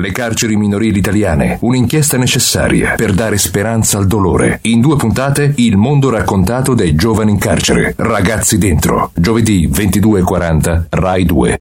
Le carceri minorili italiane, un'inchiesta necessaria per dare speranza al dolore. In due puntate, il mondo raccontato dai giovani in carcere. Ragazzi dentro. Giovedì 22.40, Rai 2.